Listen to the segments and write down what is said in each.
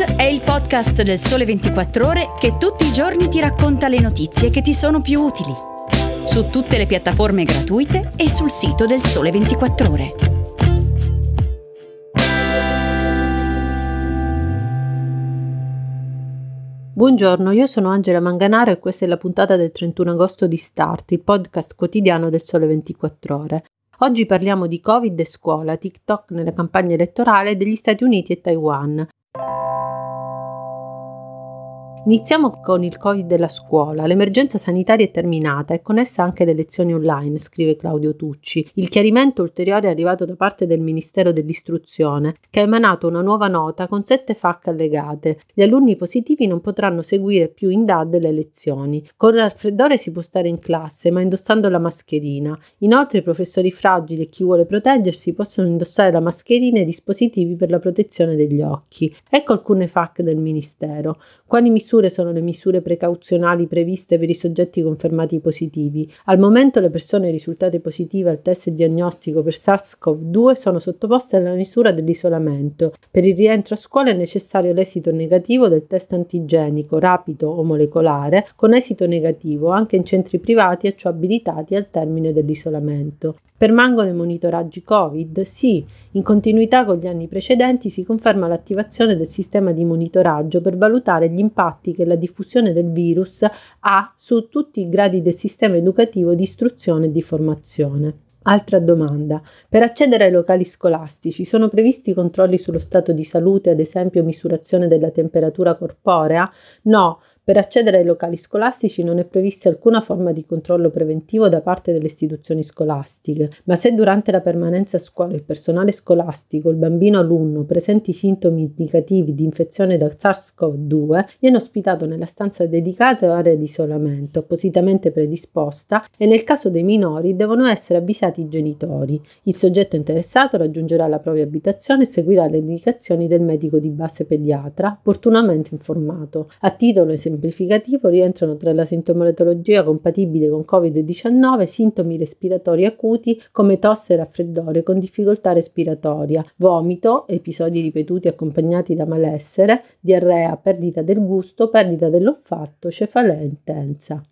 È il podcast del Sole 24 Ore che tutti i giorni ti racconta le notizie che ti sono più utili. Su tutte le piattaforme gratuite e sul sito del Sole 24 Ore. Buongiorno, io sono Angela Manganaro e questa è la puntata del 31 agosto di Start, il podcast quotidiano del Sole 24 Ore. Oggi parliamo di Covid e scuola, TikTok nella campagna elettorale degli Stati Uniti e Taiwan. Iniziamo con il Covid della scuola. L'emergenza sanitaria è terminata e con essa anche le lezioni online, scrive Claudio Tucci. Il chiarimento ulteriore è arrivato da parte del Ministero dell'Istruzione, che ha emanato una nuova nota con sette FAC allegate. Gli alunni positivi non potranno seguire più in DAD le lezioni. Con raffreddore si può stare in classe, ma indossando la mascherina. Inoltre i professori fragili e chi vuole proteggersi possono indossare la mascherina e dispositivi per la protezione degli occhi. Ecco alcune FAC del Ministero. Quali misure misure sono le misure precauzionali previste per i soggetti confermati positivi. Al momento le persone risultate positive al test diagnostico per SARS-CoV-2 sono sottoposte alla misura dell'isolamento. Per il rientro a scuola è necessario l'esito negativo del test antigenico rapido o molecolare con esito negativo anche in centri privati a ciò abilitati al termine dell'isolamento. Permangono i monitoraggi Covid? Sì, in continuità con gli anni precedenti si conferma l'attivazione del sistema di monitoraggio per valutare gli impatti che la diffusione del virus ha su tutti i gradi del sistema educativo di istruzione e di formazione. Altra domanda. Per accedere ai locali scolastici sono previsti controlli sullo stato di salute, ad esempio misurazione della temperatura corporea? No, per accedere ai locali scolastici non è prevista alcuna forma di controllo preventivo da parte delle istituzioni scolastiche, ma se durante la permanenza a scuola il personale scolastico, il bambino alunno, presenti sintomi indicativi di infezione da SARS-CoV-2, viene ospitato nella stanza dedicata o area di isolamento appositamente predisposta e nel caso dei minori devono essere avvisati i genitori. Il soggetto interessato raggiungerà la propria abitazione e seguirà le indicazioni del medico di base pediatra, opportunamente informato. A titolo esemplare semplificativo rientrano tra la sintomatologia compatibile con Covid-19 sintomi respiratori acuti come tosse e raffreddore con difficoltà respiratoria, vomito, episodi ripetuti accompagnati da malessere, diarrea, perdita del gusto, perdita dell'olfatto, cefalea intensa.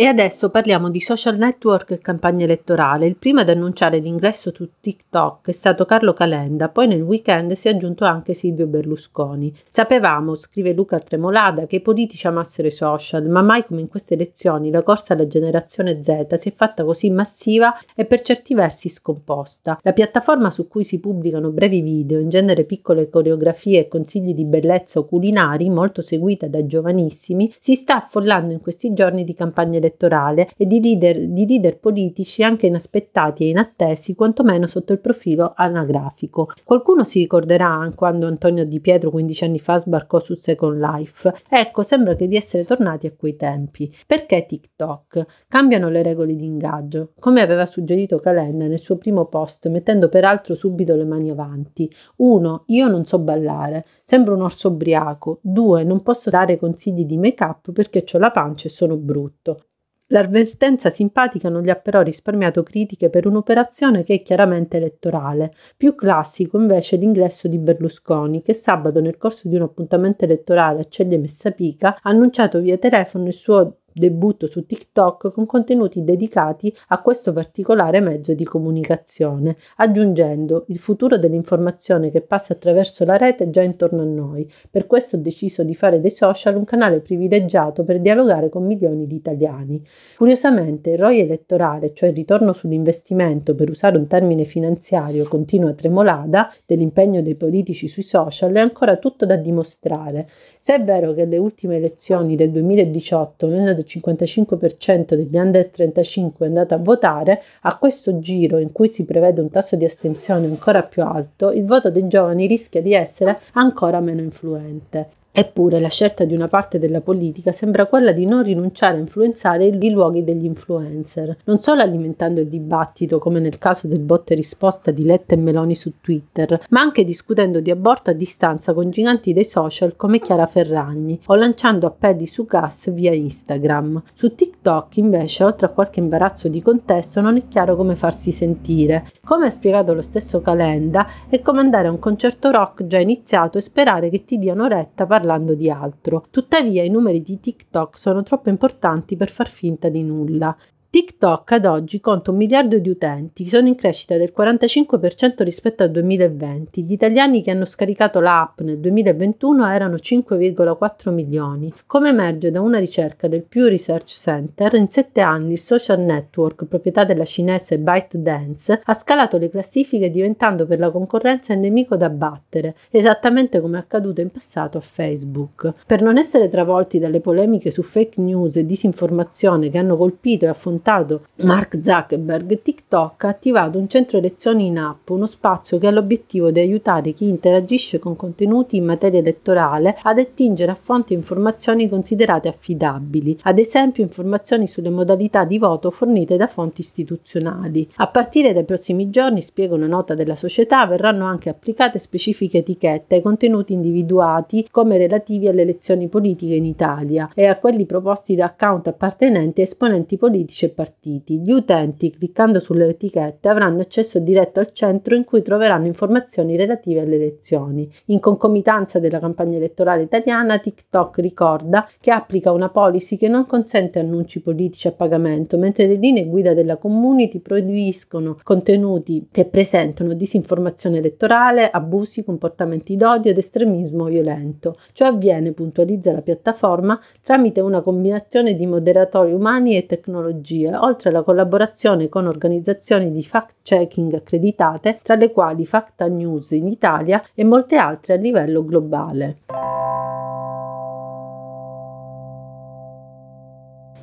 E adesso parliamo di social network e campagna elettorale. Il primo ad annunciare l'ingresso su TikTok è stato Carlo Calenda, poi nel weekend si è aggiunto anche Silvio Berlusconi. Sapevamo, scrive Luca Tremolada, che i politici amassero i social, ma mai come in queste elezioni la corsa alla generazione Z si è fatta così massiva e per certi versi scomposta. La piattaforma su cui si pubblicano brevi video, in genere piccole coreografie e consigli di bellezza o culinari, molto seguita dai giovanissimi, si sta affollando in questi giorni di campagna elettorale elettorale e di leader, di leader politici anche inaspettati e inattesi, quantomeno sotto il profilo anagrafico. Qualcuno si ricorderà quando Antonio Di Pietro 15 anni fa sbarcò su Second Life. Ecco, sembra che di essere tornati a quei tempi. Perché TikTok? Cambiano le regole di ingaggio, come aveva suggerito Calenda nel suo primo post, mettendo peraltro subito le mani avanti. 1. Io non so ballare, sembro un orso ubriaco. 2. Non posso dare consigli di make-up perché ho la pancia e sono brutto. L'avvertenza simpatica non gli ha però risparmiato critiche per un'operazione che è chiaramente elettorale. Più classico invece l'ingresso di Berlusconi, che sabato nel corso di un appuntamento elettorale a Ceglie Messapica ha annunciato via telefono il suo debutto su TikTok con contenuti dedicati a questo particolare mezzo di comunicazione, aggiungendo il futuro dell'informazione che passa attraverso la rete è già intorno a noi. Per questo ho deciso di fare dei social un canale privilegiato per dialogare con milioni di italiani. Curiosamente, il ROI elettorale, cioè il ritorno sull'investimento, per usare un termine finanziario, continua tremolada dell'impegno dei politici sui social, è ancora tutto da dimostrare. Se è vero che le ultime elezioni del 2018 meno del 55% degli under 35 è andato a votare, a questo giro in cui si prevede un tasso di astensione ancora più alto, il voto dei giovani rischia di essere ancora meno influente. Eppure la scelta di una parte della politica sembra quella di non rinunciare a influenzare i luoghi degli influencer, non solo alimentando il dibattito come nel caso del botte risposta di Letta e Meloni su Twitter, ma anche discutendo di aborto a distanza con giganti dei social come Chiara Ferragni o lanciando appelli su gas via Instagram. Su TikTok invece, oltre a qualche imbarazzo di contesto, non è chiaro come farsi sentire. Come ha spiegato lo stesso Calenda, è come andare a un concerto rock già iniziato e sperare che ti diano retta parlando parlando di altro. Tuttavia i numeri di TikTok sono troppo importanti per far finta di nulla. TikTok ad oggi conta un miliardo di utenti, sono in crescita del 45% rispetto al 2020. Gli italiani che hanno scaricato l'app nel 2021 erano 5,4 milioni. Come emerge da una ricerca del Pew Research Center, in sette anni il social network, proprietà della cinese ByteDance, ha scalato le classifiche diventando per la concorrenza il nemico da battere, esattamente come è accaduto in passato a Facebook. Per non essere travolti dalle polemiche su fake news e disinformazione che hanno colpito e affrontato raccontato Mark Zuckerberg, TikTok ha attivato un centro lezioni in app, uno spazio che ha l'obiettivo di aiutare chi interagisce con contenuti in materia elettorale ad attingere a fonti informazioni considerate affidabili, ad esempio informazioni sulle modalità di voto fornite da fonti istituzionali. A partire dai prossimi giorni, spiega una nota della società, verranno anche applicate specifiche etichette ai contenuti individuati come relativi alle elezioni politiche in Italia e a quelli proposti da account appartenenti a esponenti politici e partiti. Gli utenti, cliccando sulle etichette, avranno accesso diretto al centro in cui troveranno informazioni relative alle elezioni. In concomitanza della campagna elettorale italiana, TikTok ricorda che applica una policy che non consente annunci politici a pagamento, mentre le linee guida della community proibiscono contenuti che presentano disinformazione elettorale, abusi, comportamenti d'odio ed estremismo violento. Ciò avviene, puntualizza la piattaforma, tramite una combinazione di moderatori umani e tecnologie tecnologie, oltre alla collaborazione con organizzazioni di fact-checking accreditate, tra le quali Facta News in Italia e molte altre a livello globale.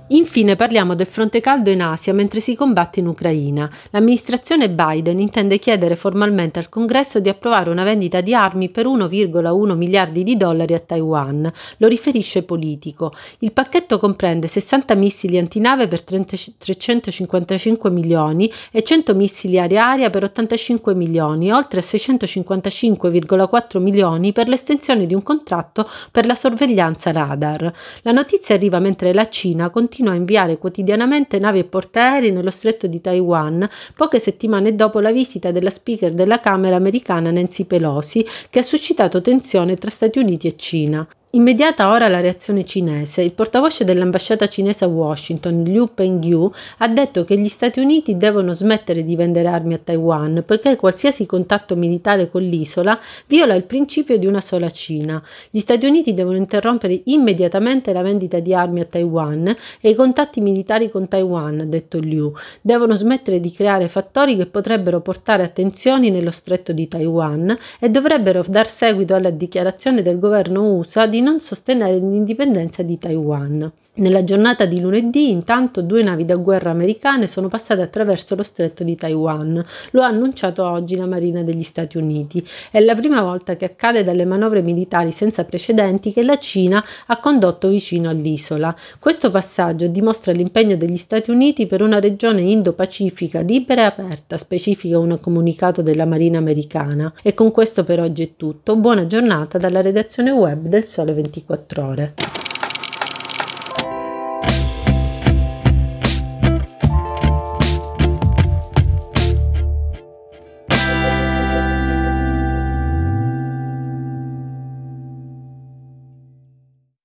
Infine parliamo del fronte caldo in Asia mentre si combatte in Ucraina. L'amministrazione Biden intende chiedere formalmente al Congresso di approvare una vendita di armi per 1,1 miliardi di dollari a Taiwan, lo riferisce Politico. Il pacchetto comprende 60 missili antinave per 30, 355 milioni e 100 missili aria-aria per 85 milioni, oltre a 655,4 milioni per l'estensione di un contratto per la sorveglianza radar. La notizia arriva mentre la Cina continua continua a inviare quotidianamente navi e portaerei nello stretto di Taiwan, poche settimane dopo la visita della speaker della Camera americana Nancy Pelosi, che ha suscitato tensione tra Stati Uniti e Cina. Immediata ora la reazione cinese, il portavoce dell'ambasciata cinese a Washington, Liu Pengyu, ha detto che gli Stati Uniti devono smettere di vendere armi a Taiwan perché qualsiasi contatto militare con l'isola viola il principio di una sola Cina. Gli Stati Uniti devono interrompere immediatamente la vendita di armi a Taiwan e i contatti militari con Taiwan, ha detto Liu. Devono smettere di creare fattori che potrebbero portare a tensioni nello stretto di Taiwan e dovrebbero dar seguito alla dichiarazione del governo USA di non sostenere l'indipendenza di Taiwan. Nella giornata di lunedì, intanto, due navi da guerra americane sono passate attraverso lo stretto di Taiwan. Lo ha annunciato oggi la Marina degli Stati Uniti. È la prima volta che accade dalle manovre militari senza precedenti che la Cina ha condotto vicino all'isola. Questo passaggio dimostra l'impegno degli Stati Uniti per una regione Indo-Pacifica libera e aperta, specifica un comunicato della Marina americana. E con questo per oggi è tutto. Buona giornata dalla redazione web del Sole 24 Ore.